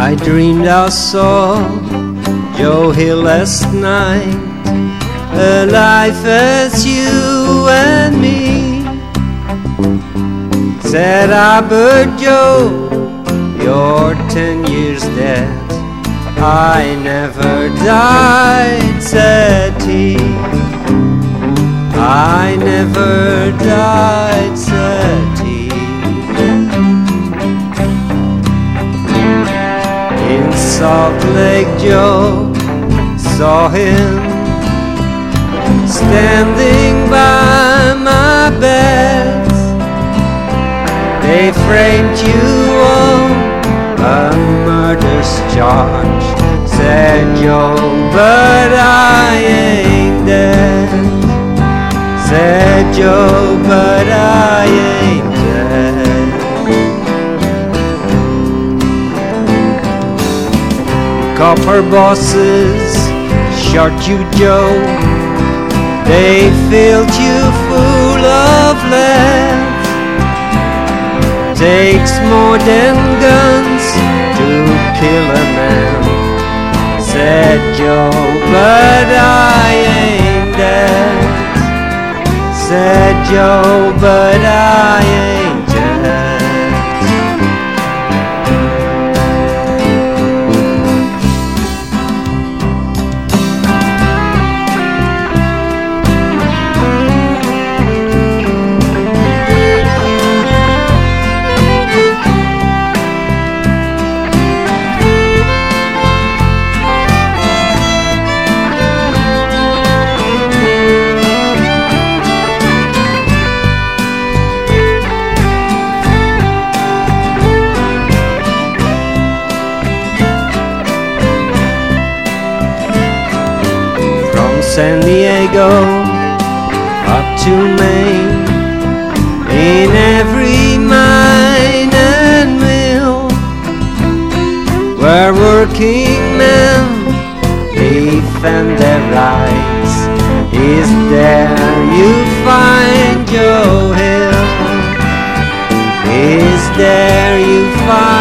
I dreamed I saw Joe Hill last night, alive as you and me. Said Albert Joe, you're ten years dead. I never died, said he. Salt Lake Joe saw him standing by my bed. They framed you on a murder's charge, said Joe, but I ain't dead. Said Joe, but I ain't dead. Copper bosses shot you, Joe. They filled you full of lead. Takes more than guns to kill a man, said Joe, but I ain't dead. Said Joe, but I San Diego up to Maine, in every mine and mill, where working men defend their rights, is there you find Joe Hill? Is there you find?